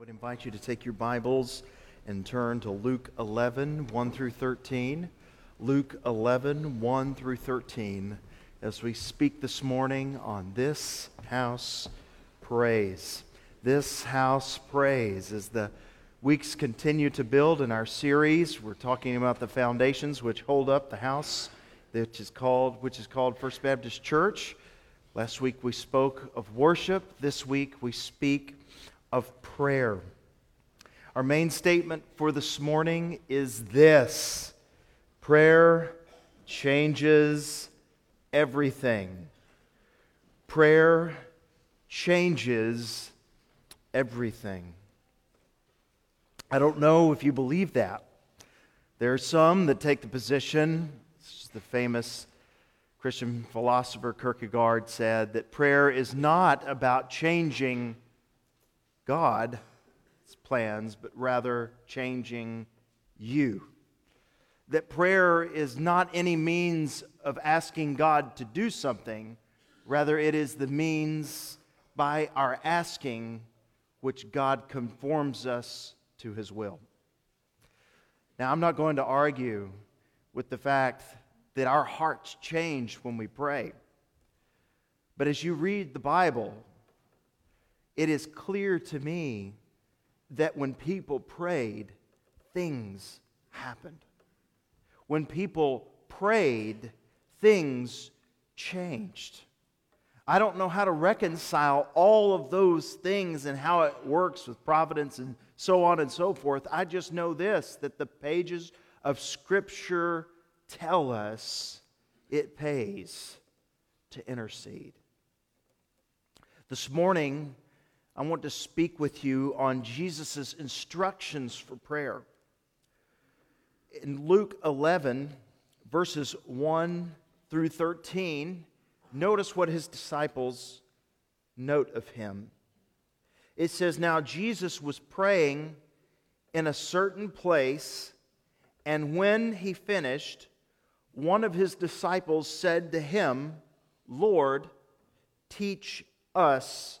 would invite you to take your Bibles and turn to Luke 11, 1 through 13. Luke 11, 1 through 13, as we speak this morning on this house Prays. This house Prays as the weeks continue to build in our series. We're talking about the foundations which hold up the house, which is called, which is called First Baptist Church. Last week we spoke of worship. This week we speak of prayer. Our main statement for this morning is this prayer changes everything. Prayer changes everything. I don't know if you believe that. There are some that take the position, the famous Christian philosopher Kierkegaard said, that prayer is not about changing God's plans, but rather changing you. That prayer is not any means of asking God to do something, rather, it is the means by our asking which God conforms us to his will. Now, I'm not going to argue with the fact that our hearts change when we pray. But as you read the Bible, it is clear to me that when people prayed, things happened. When people prayed, things changed. I don't know how to reconcile all of those things and how it works with providence and so on and so forth. I just know this that the pages of Scripture tell us it pays to intercede. This morning, I want to speak with you on Jesus' instructions for prayer. In Luke 11, verses 1 through 13, notice what his disciples note of him. It says, Now Jesus was praying in a certain place, and when he finished, one of his disciples said to him, Lord, teach us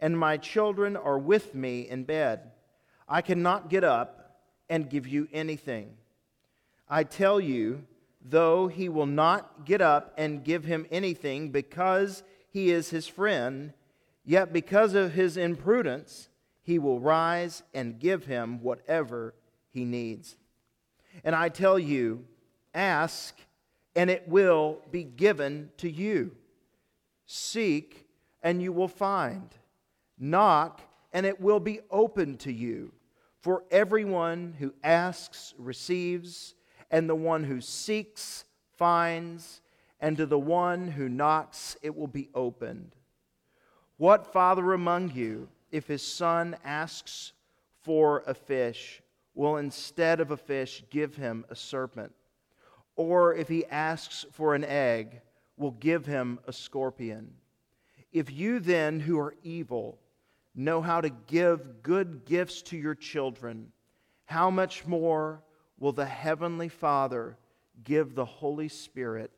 and my children are with me in bed. I cannot get up and give you anything. I tell you, though he will not get up and give him anything because he is his friend, yet because of his imprudence, he will rise and give him whatever he needs. And I tell you, ask, and it will be given to you. Seek, and you will find. Knock, and it will be open to you. For everyone who asks receives, and the one who seeks finds, and to the one who knocks it will be opened. What father among you, if his son asks for a fish, will instead of a fish give him a serpent? Or if he asks for an egg, will give him a scorpion? If you then, who are evil, know how to give good gifts to your children, how much more will the Heavenly Father give the Holy Spirit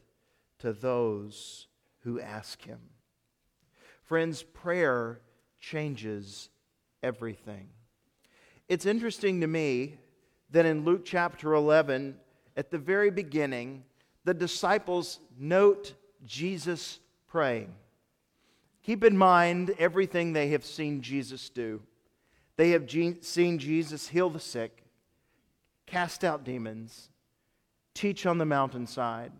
to those who ask Him? Friends, prayer changes everything. It's interesting to me that in Luke chapter 11, at the very beginning, the disciples note Jesus praying. Keep in mind everything they have seen Jesus do. They have seen Jesus heal the sick, cast out demons, teach on the mountainside,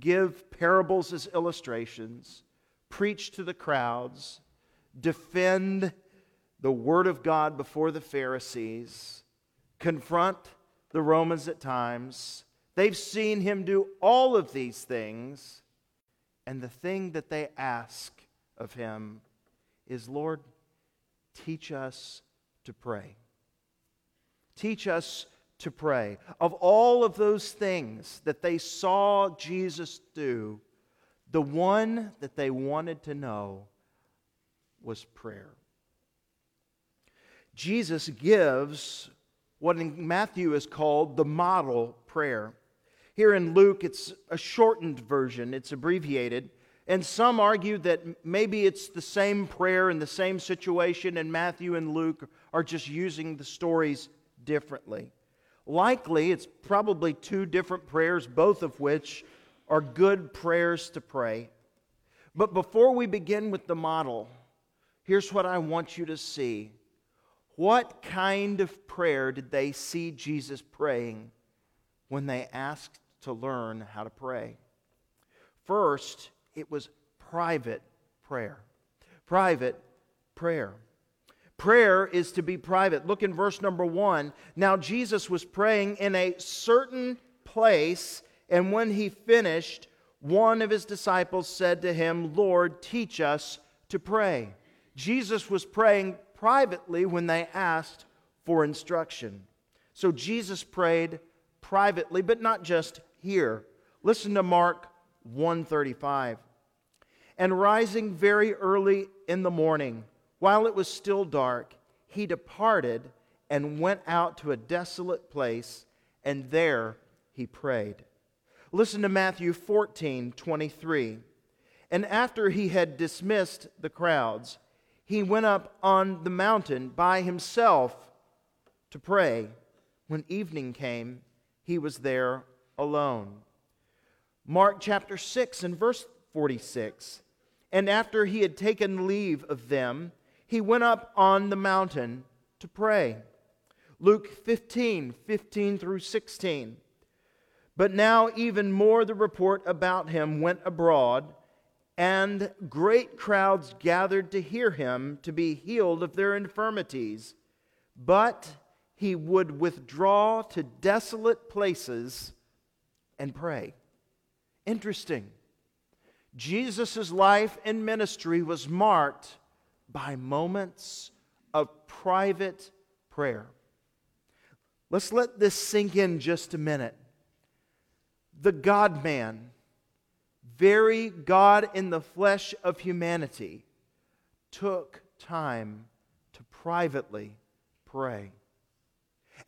give parables as illustrations, preach to the crowds, defend the Word of God before the Pharisees, confront the Romans at times. They've seen him do all of these things, and the thing that they ask of him is Lord, teach us to pray. Teach us to pray. Of all of those things that they saw Jesus do, the one that they wanted to know was prayer. Jesus gives what in Matthew is called the model prayer. Here in Luke, it's a shortened version, it's abbreviated. And some argue that maybe it's the same prayer in the same situation, and Matthew and Luke are just using the stories differently. Likely, it's probably two different prayers, both of which are good prayers to pray. But before we begin with the model, here's what I want you to see. What kind of prayer did they see Jesus praying when they asked to learn how to pray? First, it was private prayer. Private prayer. Prayer is to be private. Look in verse number one. Now, Jesus was praying in a certain place, and when he finished, one of his disciples said to him, Lord, teach us to pray. Jesus was praying privately when they asked for instruction. So Jesus prayed privately, but not just here. Listen to Mark 135. And rising very early in the morning, while it was still dark, he departed and went out to a desolate place, and there he prayed. Listen to Matthew 14 23. And after he had dismissed the crowds, he went up on the mountain by himself to pray. When evening came, he was there alone. Mark chapter 6 and verse 46. And after he had taken leave of them, he went up on the mountain to pray. Luke 15, 15 through 16. But now, even more, the report about him went abroad, and great crowds gathered to hear him to be healed of their infirmities. But he would withdraw to desolate places and pray. Interesting. Jesus' life and ministry was marked by moments of private prayer. Let's let this sink in just a minute. The God man, very God in the flesh of humanity, took time to privately pray.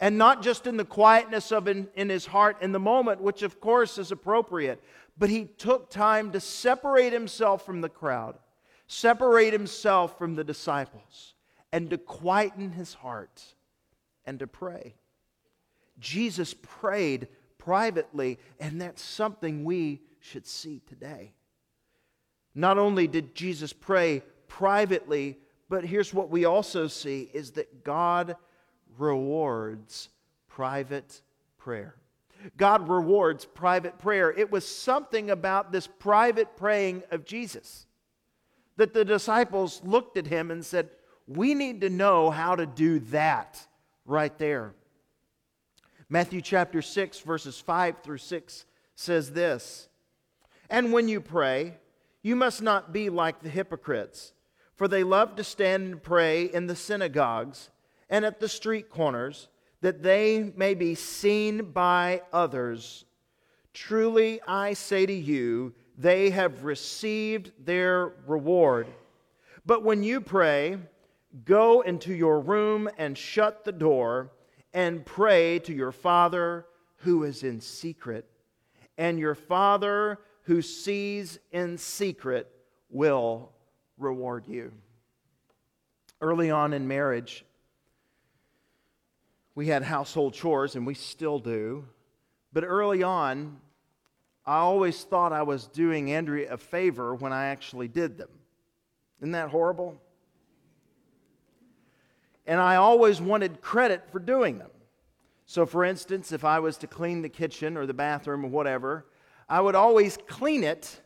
And not just in the quietness of in, in his heart in the moment, which of course is appropriate, but he took time to separate himself from the crowd, separate himself from the disciples, and to quieten his heart and to pray. Jesus prayed privately, and that's something we should see today. Not only did Jesus pray privately, but here's what we also see is that God rewards private prayer. God rewards private prayer. It was something about this private praying of Jesus that the disciples looked at him and said, We need to know how to do that right there. Matthew chapter 6, verses 5 through 6 says this And when you pray, you must not be like the hypocrites, for they love to stand and pray in the synagogues and at the street corners that they may be seen by others. Truly, I say to you, they have received their reward. But when you pray, go into your room and shut the door and pray to your Father who is in secret. And your Father who sees in secret will reward you. Early on in marriage, we had household chores, and we still do. But early on, I always thought I was doing Andrea a favor when I actually did them. Isn't that horrible? and I always wanted credit for doing them. So, for instance, if I was to clean the kitchen or the bathroom or whatever, I would always clean it,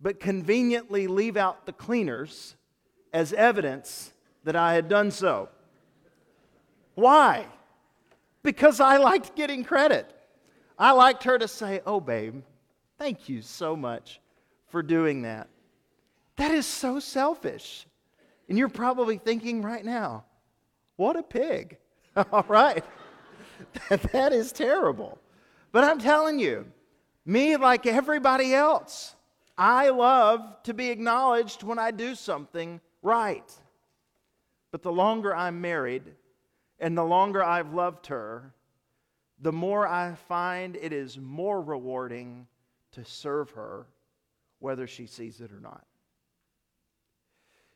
but conveniently leave out the cleaners as evidence that I had done so. Why? Because I liked getting credit. I liked her to say, Oh, babe, thank you so much for doing that. That is so selfish. And you're probably thinking right now, What a pig. All right. that is terrible. But I'm telling you, me, like everybody else, I love to be acknowledged when I do something right. But the longer I'm married and the longer I've loved her, the more I find it is more rewarding to serve her, whether she sees it or not.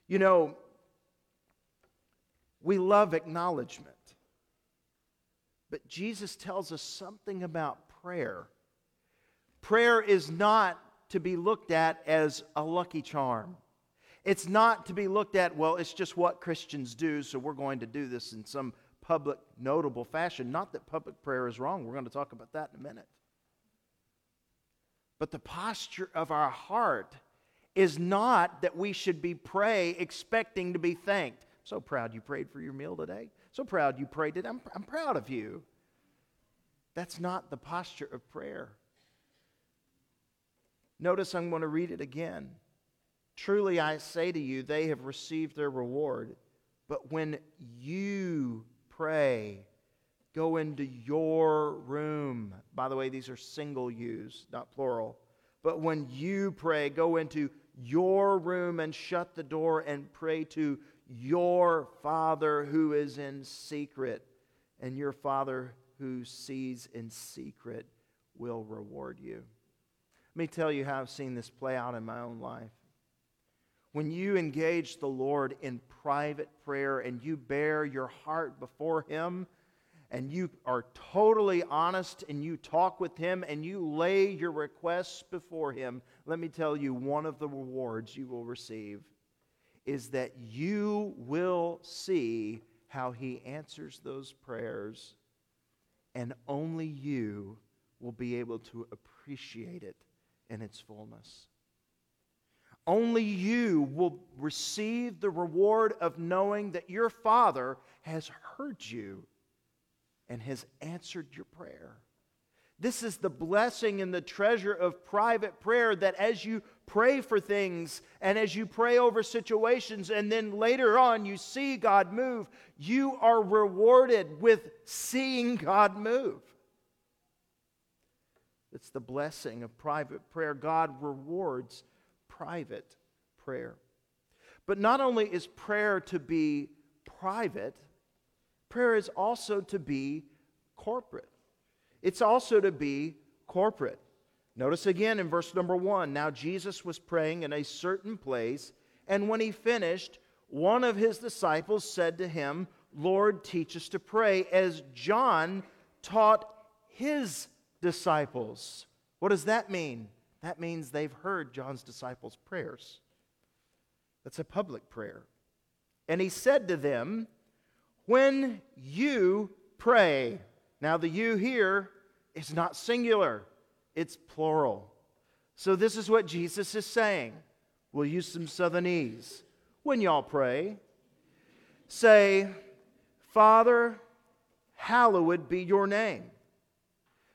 You know, we love acknowledgement. But Jesus tells us something about prayer. Prayer is not to be looked at as a lucky charm. It's not to be looked at, well, it's just what Christians do, so we're going to do this in some public, notable fashion. Not that public prayer is wrong. We're going to talk about that in a minute. But the posture of our heart is not that we should be pray expecting to be thanked. So proud you prayed for your meal today. So proud you prayed it. I'm, I'm proud of you. That's not the posture of prayer. Notice I'm going to read it again. Truly I say to you, they have received their reward. But when you pray, go into your room. By the way, these are single use, not plural. But when you pray, go into your room and shut the door and pray to your Father who is in secret, and your Father who sees in secret will reward you. Let me tell you how I've seen this play out in my own life. When you engage the Lord in private prayer and you bare your heart before Him, and you are totally honest and you talk with Him and you lay your requests before Him, let me tell you one of the rewards you will receive is that you will see how He answers those prayers and only you will be able to appreciate it in its fullness. Only you will receive the reward of knowing that your Father has heard you and has answered your prayer. This is the blessing and the treasure of private prayer that as you pray for things and as you pray over situations and then later on you see God move, you are rewarded with seeing God move. It's the blessing of private prayer. God rewards private prayer. But not only is prayer to be private, prayer is also to be corporate. It's also to be corporate. Notice again in verse number one now Jesus was praying in a certain place, and when he finished, one of his disciples said to him, Lord, teach us to pray, as John taught his disciples. What does that mean? That means they've heard John's disciples' prayers. That's a public prayer. And he said to them, When you pray, now the you here it's not singular, it's plural. So, this is what Jesus is saying. We'll use some Southernese. When y'all pray, say, Father, hallowed be your name.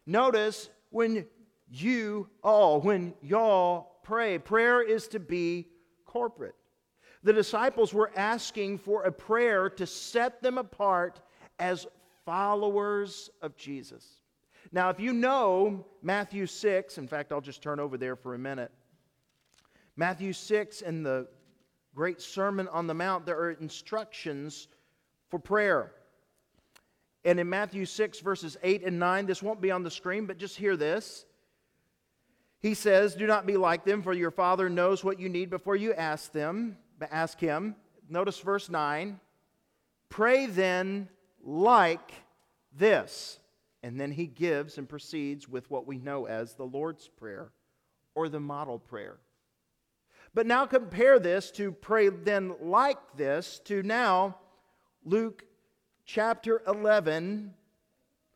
Notice when you all, when y'all pray, prayer is to be corporate. The disciples were asking for a prayer to set them apart as followers of Jesus. Now, if you know Matthew 6, in fact, I'll just turn over there for a minute. Matthew 6 and the great Sermon on the Mount, there are instructions for prayer. And in Matthew 6, verses 8 and 9, this won't be on the screen, but just hear this. He says, Do not be like them, for your Father knows what you need before you ask them. Ask him. Notice verse 9. Pray then like this. And then he gives and proceeds with what we know as the Lord's Prayer or the model prayer. But now compare this to pray then like this to now Luke chapter 11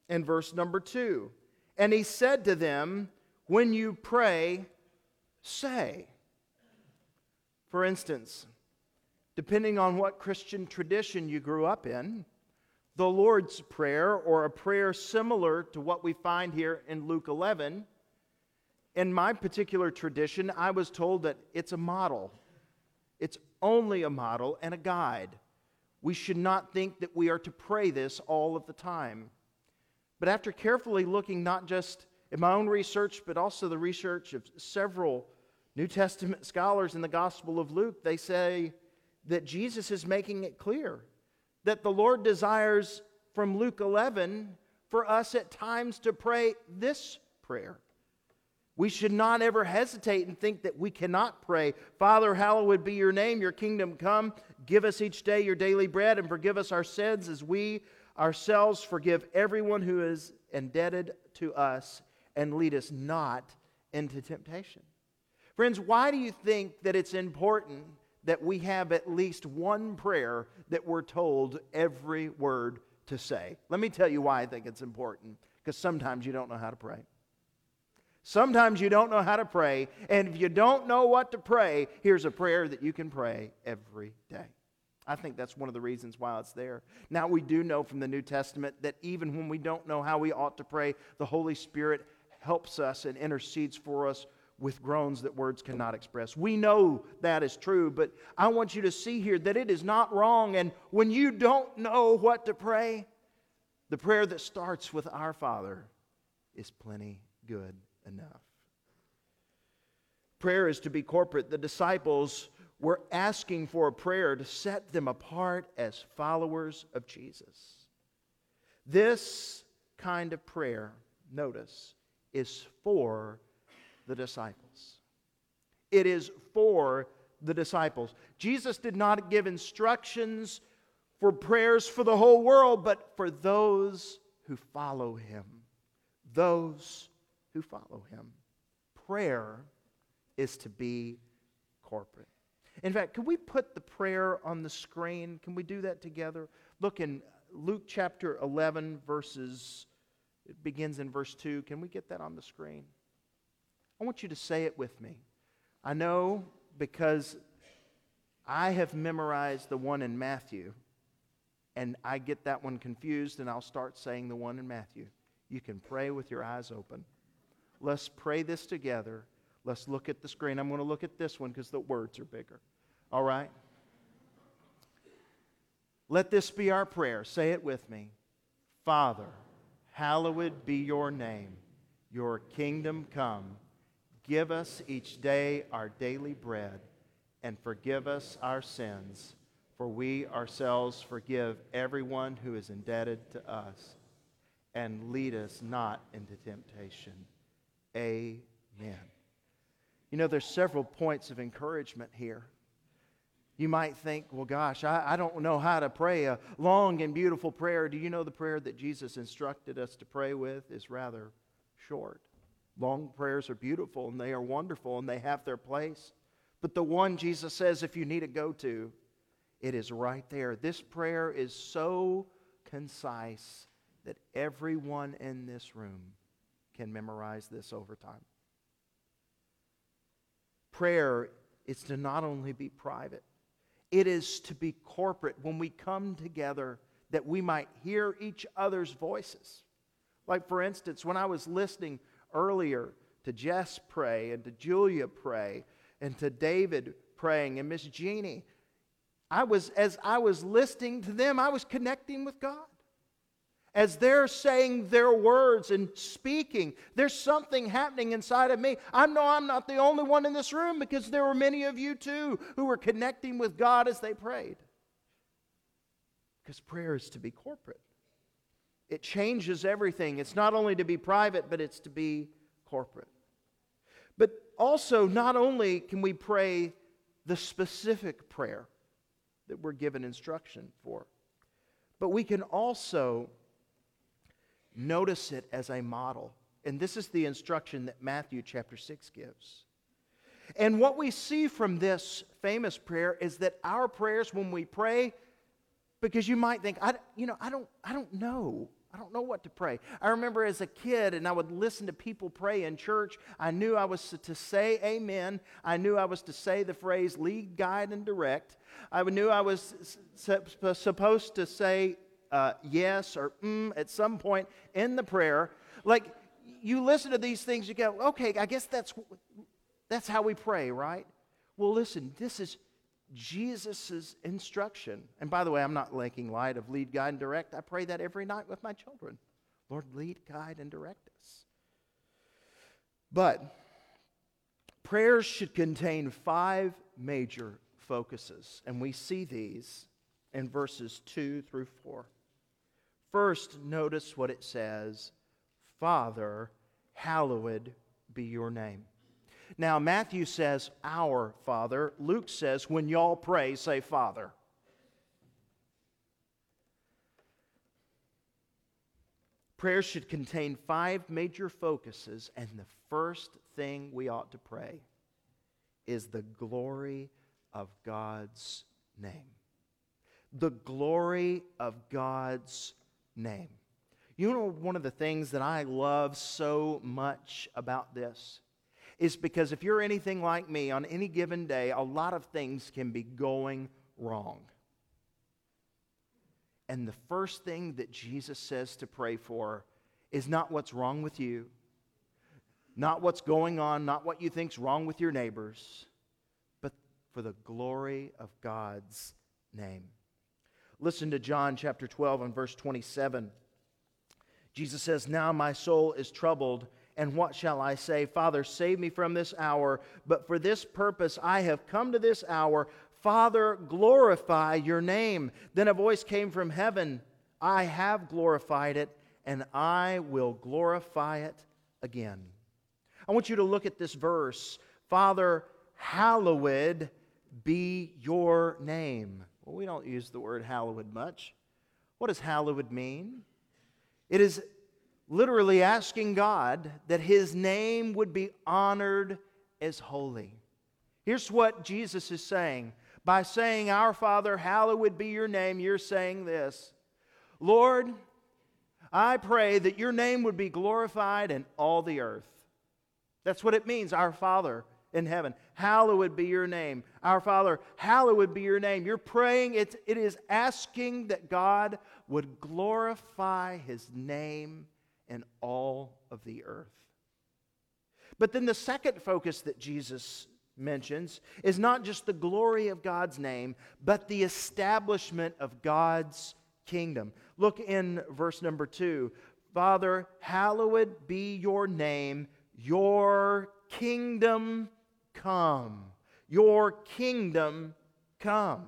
and verse number 2. And he said to them, When you pray, say. For instance, depending on what Christian tradition you grew up in, the Lord's Prayer, or a prayer similar to what we find here in Luke 11, in my particular tradition, I was told that it's a model. It's only a model and a guide. We should not think that we are to pray this all of the time. But after carefully looking not just at my own research, but also the research of several New Testament scholars in the Gospel of Luke, they say that Jesus is making it clear that the Lord desires from Luke 11 for us at times to pray this prayer. We should not ever hesitate and think that we cannot pray, Father, hallowed be your name, your kingdom come. Give us each day your daily bread and forgive us our sins as we ourselves forgive everyone who is indebted to us and lead us not into temptation. Friends, why do you think that it's important that we have at least one prayer that we're told every word to say? Let me tell you why I think it's important because sometimes you don't know how to pray. Sometimes you don't know how to pray, and if you don't know what to pray, here's a prayer that you can pray every day. I think that's one of the reasons why it's there. Now, we do know from the New Testament that even when we don't know how we ought to pray, the Holy Spirit helps us and intercedes for us with groans that words cannot express. We know that is true, but I want you to see here that it is not wrong. And when you don't know what to pray, the prayer that starts with Our Father is plenty good enough. Prayer is to be corporate. The disciples were asking for a prayer to set them apart as followers of Jesus. This kind of prayer, notice, is for the disciples. It is for the disciples. Jesus did not give instructions for prayers for the whole world, but for those who follow him. Those who follow him. Prayer is to be corporate. In fact, can we put the prayer on the screen? Can we do that together? Look in Luke chapter 11, verses, it begins in verse 2. Can we get that on the screen? I want you to say it with me. I know because I have memorized the one in Matthew, and I get that one confused, and I'll start saying the one in Matthew. You can pray with your eyes open. Let's pray this together. Let's look at the screen. I'm going to look at this one because the words are bigger. All right? Let this be our prayer. Say it with me. Father, hallowed be your name. Your kingdom come. Give us each day our daily bread and forgive us our sins, for we ourselves forgive everyone who is indebted to us. And lead us not into temptation Amen. You know, there's several points of encouragement here. You might think, well, gosh, I, I don't know how to pray a long and beautiful prayer. Do you know the prayer that Jesus instructed us to pray with is rather short? Long prayers are beautiful and they are wonderful and they have their place. But the one Jesus says, if you need to go to, it is right there. This prayer is so concise that everyone in this room can memorize this over time. Prayer is to not only be private, it is to be corporate when we come together that we might hear each other's voices. Like, for instance, when I was listening earlier to Jess pray and to Julia pray and to David praying and Miss Jeannie, I was, as I was listening to them, I was connecting with God as they're saying their words and speaking, there's something happening inside of me. I know I'm not the only one in this room because there were many of you too who were connecting with God as they prayed. Because prayer is to be corporate, it changes everything. It's not only to be private, but it's to be corporate. But also, not only can we pray the specific prayer that we're given instruction for, but we can also Notice it as a model. And this is the instruction that Matthew chapter 6 gives. And what we see from this famous prayer is that our prayers, when we pray, Because you might think, I, you know, I don't, I don't know. I don't know what to pray. I remember as a kid, and I would listen to people pray in church. I knew I was to say amen. I knew I was to say the phrase lead, guide, and direct. I knew I was supposed to say uh, yes or mm at some point in the prayer. Like, you listen to these things, you go, okay, I guess that's, that's how we pray, right? Well, listen, this is Jesus' instruction. And by the way, I'm not making light of lead, guide, and direct. I pray that every night with my children. Lord, lead, guide, and direct us. But prayers should contain five major focuses, and we see these in verses 2 through 4. First, notice what it says Father, hallowed be your name. Now, Matthew says, Our Father. Luke says, When y'all pray, say Father. Prayer should contain five major focuses, and the first thing we ought to pray is the glory of God's name. The glory of God's name. You know, one of the things that I love so much about this is because if you're anything like me, on any given day, a lot of things can be going wrong. And the first thing that Jesus says to pray for is not what's wrong with you, not what's going on, not what you think's wrong with your neighbors, but for the glory of God's name. Listen to John chapter 12 and verse 27. Jesus says, Now my soul is troubled and what shall I say? Father, save me from this hour, but for this purpose I have come to this hour. Father, glorify your name. Then a voice came from heaven I have glorified it, and I will glorify it again. I want you to look at this verse Father, hallowed be your name. Well, we don't use the word hallowed much. What does hallowed mean? It is literally asking God that his name would be honored as holy. Here's what Jesus is saying. By saying, Our Father, hallowed be your name, you're saying this Lord, I pray that your name would be glorified in all the earth. That's what it means, our Father in heaven. Hallowed be your name. Our Father, hallowed be your name. You're praying, it, it is asking that God would glorify his name in all of the earth. But then the second focus that Jesus mentions is not just the glory of God's name, but the establishment of God's kingdom. Look in verse number two Father, hallowed be your name, your kingdom come. Your kingdom come.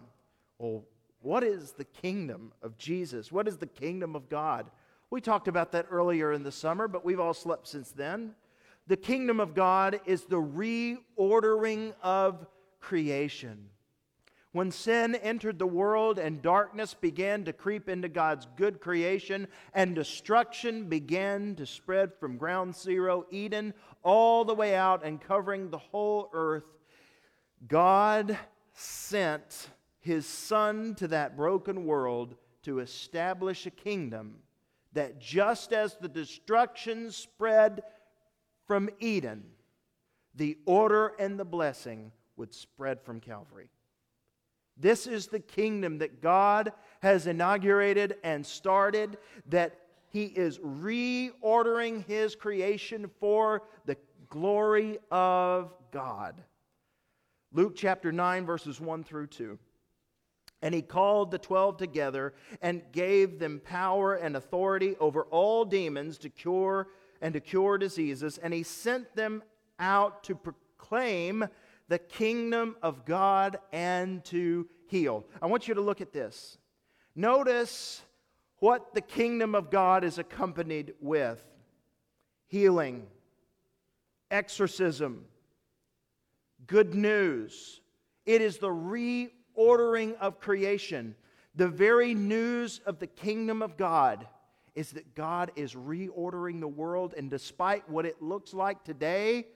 Well, what is the kingdom of Jesus? What is the kingdom of God? We talked about that earlier in the summer, but we've all slept since then. The kingdom of God is the reordering of creation. When sin entered the world and darkness began to creep into God's good creation and destruction began to spread from ground zero, Eden, all the way out and covering the whole earth, God sent his Son to that broken world to establish a kingdom that just as the destruction spread from Eden, the order and the blessing would spread from Calvary. This is the kingdom that God has inaugurated and started, that He is reordering His creation for the glory of God. Luke chapter 9, verses 1 through 2. And he called the twelve together and gave them power and authority over all demons to cure and to cure diseases. And he sent them out to proclaim the kingdom of God and to heal. I want you to look at this. Notice what the kingdom of God is accompanied with healing, exorcism, good news. It is the reordering of creation, the very news of the kingdom of God is that God is reordering the world. And despite what it looks like today,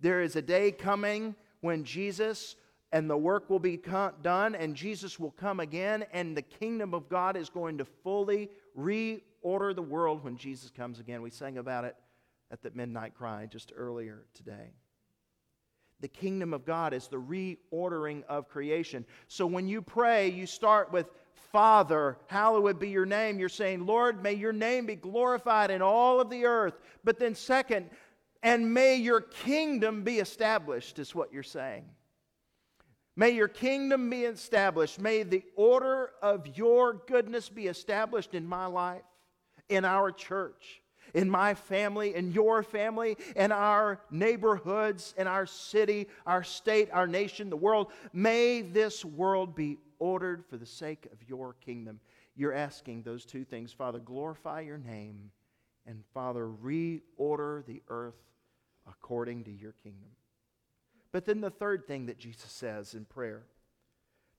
there is a day coming when Jesus and the work will be done, and Jesus will come again, and the kingdom of God is going to fully reorder the world when Jesus comes again. We sang about it at the midnight cry just earlier today. The kingdom of God is the reordering of creation. So when you pray, you start with Father, hallowed be your name. You're saying, Lord, may your name be glorified in all of the earth. But then, second, and may your kingdom be established, is what you're saying. May your kingdom be established. May the order of your goodness be established in my life, in our church in my family, in your family, in our neighborhoods, in our city, our state, our nation, the world. May this world be ordered for the sake of your kingdom. You're asking those two things Father, glorify your name, and Father, reorder the earth according to your kingdom. But then the third thing that Jesus says in prayer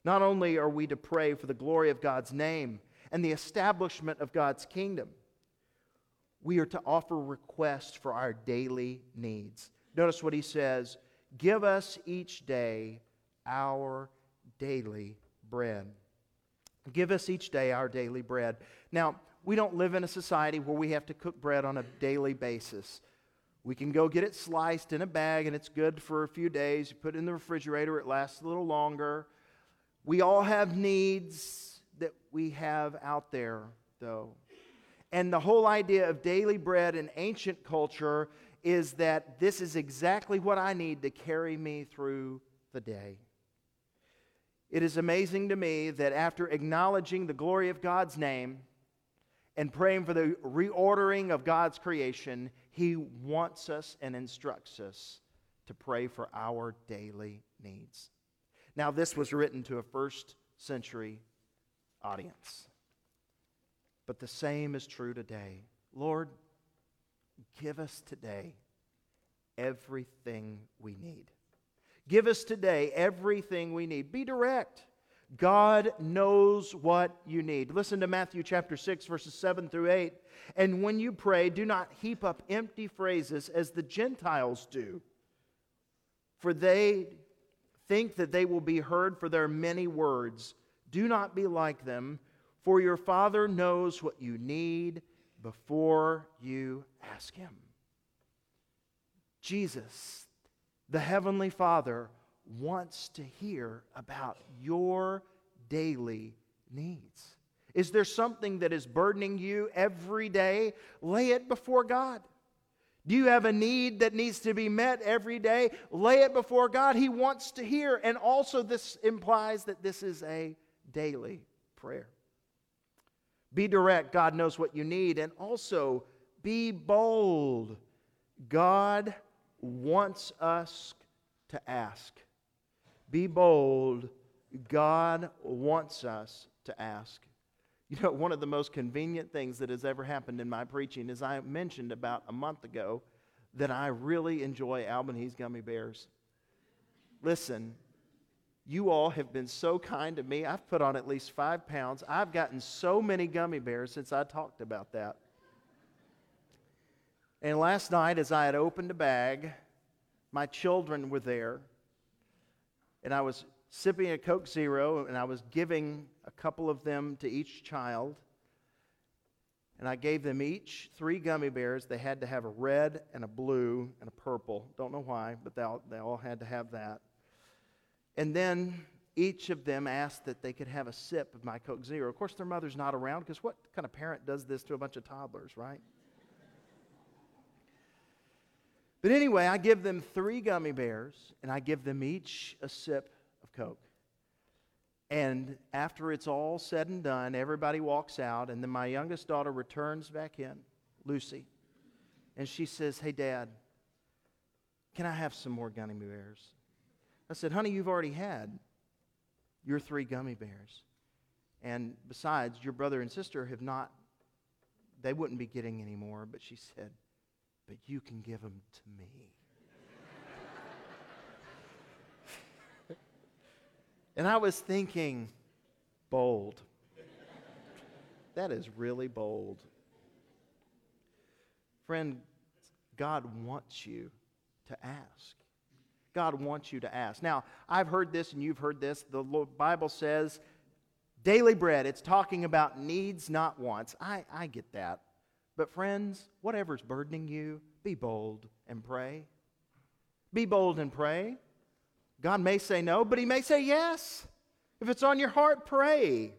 not only are we to pray for the glory of God's name and the establishment of God's kingdom, we are to offer requests for our daily needs. Notice what he says Give us each day our daily bread. Give us each day our daily bread. Now, we don't live in a society where we have to cook bread on a daily basis. We can go get it sliced in a bag and it's good for a few days. You put it in the refrigerator, it lasts a little longer. We all have needs that we have out there, though. And the whole idea of daily bread in ancient culture is that this is exactly what I need to carry me through the day. It is amazing to me that after acknowledging the glory of God's name and praying for the reordering of God's creation, He wants us and instructs us to pray for our daily needs. Now, this was written to a first century audience. But the same is true today. Lord, give us today everything we need. Give us today everything we need. Be direct. God knows what you need. Listen to Matthew chapter 6, verses 7 through 8. And when you pray, do not heap up empty phrases as the Gentiles do, for they think that they will be heard for their many words. Do not be like them for your Father knows what you need before you ask Him. Jesus, the Heavenly Father, wants to hear about your daily needs. Is there something that is burdening you every day? Lay it before God. Do you have a need that needs to be met every day? Lay it before God. He wants to hear. And also, this implies that this is a daily prayer. Be direct. God knows what you need. And also, be bold. God wants us to ask. Be bold. God wants us to ask. You know, one of the most convenient things that has ever happened in my preaching is I mentioned about a month ago that I really enjoy Albanese gummy bears. Listen, you all have been so kind to me. I've put on at least five pounds. I've gotten so many gummy bears since I talked about that. And last night, as I had opened a bag, my children were there. And I was sipping a Coke Zero, and I was giving a couple of them to each child. And I gave them each three gummy bears. They had to have a red and a blue and a purple. Don't know why, but they all, they all had to have that. And then each of them asked that they could have a sip of my Coke Zero. Of course, their mother's not around because what kind of parent does this to a bunch of toddlers, right? But anyway, I give them three gummy bears and I give them each a sip of Coke. And after it's all said and done, everybody walks out, and then my youngest daughter returns back in, Lucy, and she says, Hey, Dad, can I have some more gummy bears? I said, Honey, you've already had your three gummy bears. And besides, your brother and sister have not, they wouldn't be getting any more. But she said, But you can give them to me. and I was thinking, bold. that is really bold. Friend, God wants you to ask. God wants you to ask. Now, I've heard this and you've heard this. The Bible says daily bread. It's talking about needs, not wants. I, I get that. But, friends, whatever's burdening you, be bold and pray. Be bold and pray. God may say no, but He may say yes. If it's on your heart, pray.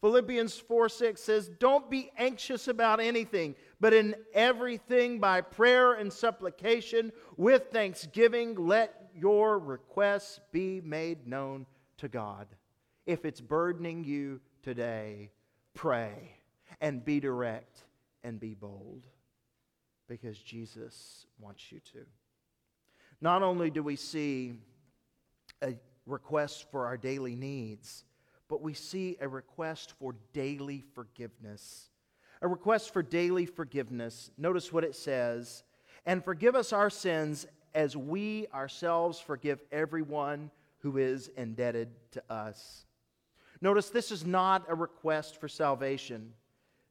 Philippians 4 6 says, Don't be anxious about anything, but in everything by prayer and supplication with thanksgiving, let your requests be made known to God. If it's burdening you today, pray and be direct and be bold because Jesus wants you to. Not only do we see a request for our daily needs, but we see a request for daily forgiveness. A request for daily forgiveness. Notice what it says and forgive us our sins as we ourselves forgive everyone who is indebted to us. Notice this is not a request for salvation,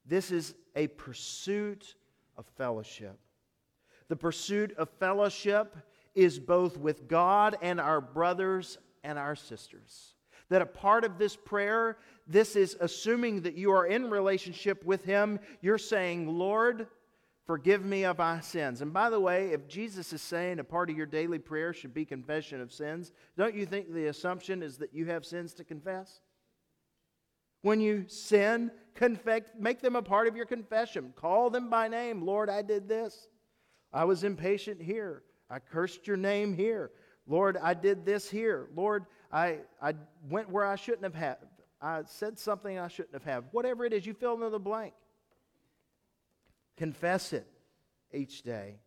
this is a pursuit of fellowship. The pursuit of fellowship is both with God and our brothers and our sisters that a part of this prayer, this is assuming that you are in relationship with Him. You're saying, Lord, forgive me of my sins. And by the way, if Jesus is saying a part of your daily prayer should be confession of sins, don't you think the assumption is that you have sins to confess? When you sin, confess, make them a part of your confession. Call them by name. Lord, I did this. I was impatient here. I cursed your name here. Lord, I did this here. Lord, I, I went where I shouldn't have had. I said something I shouldn't have had. Whatever it is, you fill in the blank. Confess it each day.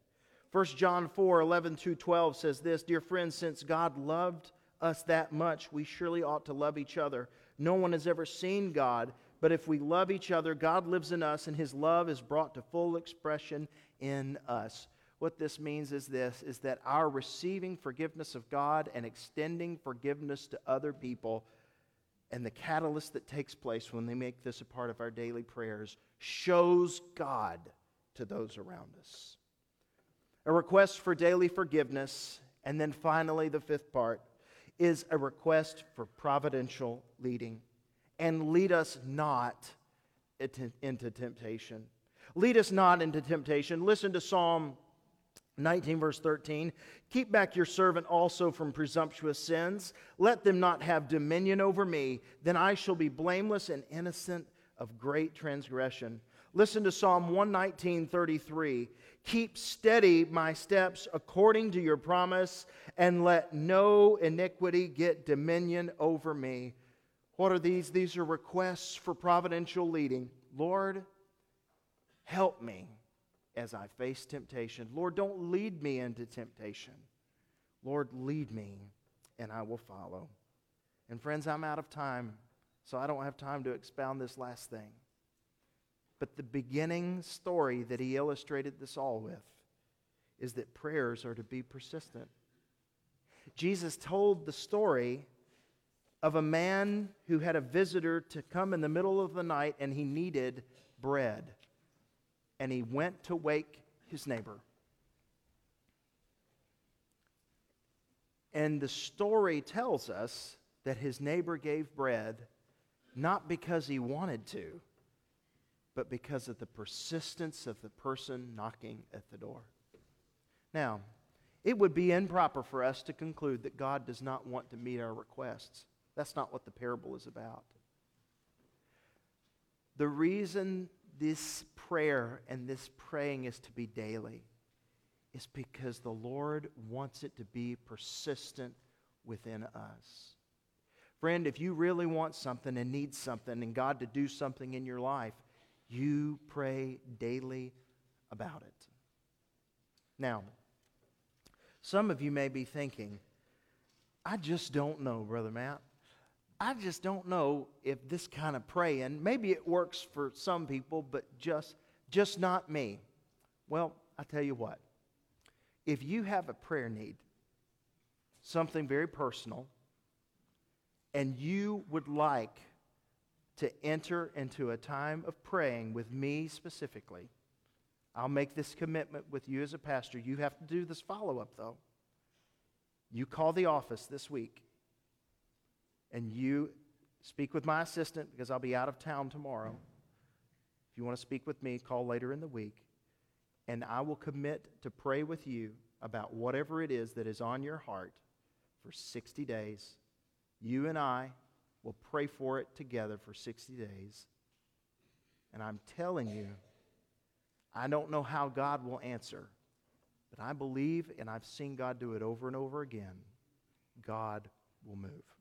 1 John 4 11 through 12 says this Dear friends, since God loved us that much, we surely ought to love each other. No one has ever seen God, but if we love each other, God lives in us, and his love is brought to full expression in us what this means is this is that our receiving forgiveness of God and extending forgiveness to other people and the catalyst that takes place when they make this a part of our daily prayers shows God to those around us. A request for daily forgiveness, and then finally, the fifth part is a request for providential leading. And lead us not into temptation. Lead us not into temptation. Listen to Psalm 19, verse 13. Keep back your servant also from presumptuous sins. Let them not have dominion over me. Then I shall be blameless and innocent of great transgression. Listen to Psalm 119, 33. Keep steady my steps according to your promise, and let no iniquity get dominion over me. What are these? These are requests for providential leading. Lord, help me as I face temptation. Lord, don't lead me into temptation. Lord, lead me, and I will follow. And friends, I'm out of time, so I don't have time to expound this last thing. But the beginning story that he illustrated this all with is that prayers are to be persistent. Jesus told the story of a man who had a visitor to come in the middle of the night and he needed bread and he went to wake his neighbor. And the story tells us that his neighbor gave bread not because he wanted to, but because of the persistence of the person knocking at the door. Now, it would be improper for us to conclude that God does not want to meet our requests. That's not what the parable is about. The reason this prayer and this praying is to be daily is because the Lord wants it to be persistent within us. Friend, if you really want something and need something and God to do something in your life, you pray daily about it. Now, some of you may be thinking, I just don't know, Brother Matt. I just don't know if this kind of praying, maybe it works for some people, but just, just not me. Well, I tell you what, if you have a prayer need, something very personal, and you would like to enter into a time of praying with me specifically, I'll make this commitment with you as a pastor. You have to do this follow up, though. You call the office this week and you speak with my assistant because I'll be out of town tomorrow. If you want to speak with me, call later in the week. And I will commit to pray with you about whatever it is that is on your heart for 60 days. You and I will pray for it together for 60 days. And I'm telling you, I don't know how God will answer, but I believe, and I've seen God do it over and over again, God will move.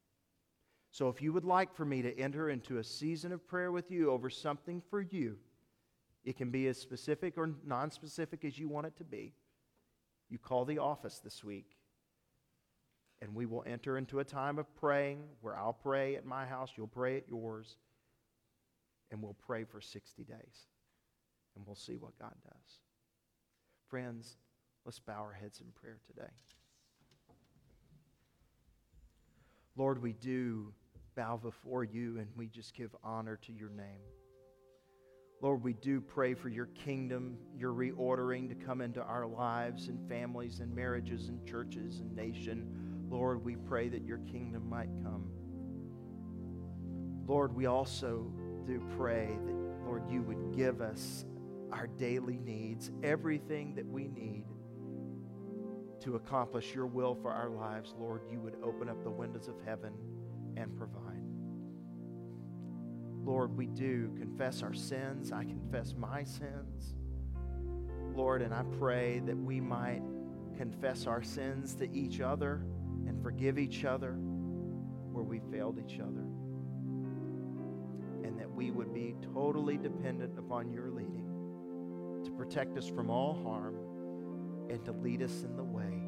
So if you would like for me to enter into a season of prayer with you over something for you, it can be as specific or non specific as you want it to be. You call the office this week, and we will enter into a time of praying where I'll pray at my house, you'll pray at yours, and we'll pray for 60 days. And we'll see what God does. Friends, let's bow our heads in prayer today. Lord, we do bow before you and we just give honor to your name. Lord, we do pray for your kingdom, your reordering to come into our lives and families and marriages and churches and nation. Lord, we pray that your kingdom might come. Lord, we also do pray that, Lord, you would give us our daily needs, everything that we need to accomplish your will for our lives, Lord, you would open up the windows of heaven and provide. Lord, we do confess our sins. I confess my sins. Lord, and I pray that we might confess our sins to each other and forgive each other where we failed each other. And that we would be totally dependent upon your leading to protect us from all harm and to lead us in the way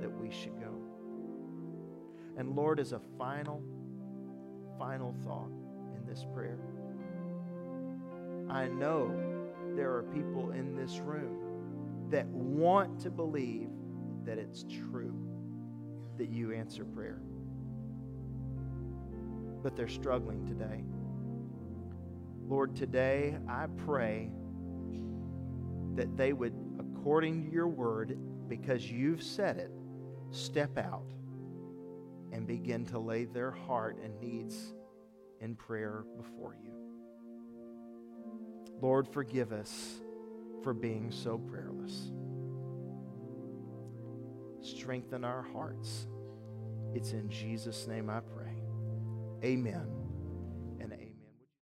that we should go. And Lord, as a final, final thought this prayer, I know there are people in this room that want to believe that it's true that you answer prayer. But they're struggling today. Lord, today I pray that they would according to your word, because you've said it, step out and begin to lay their heart and needs in prayer before you. Lord, forgive us for being so prayerless. Strengthen our hearts. It's in Jesus' name I pray. Amen.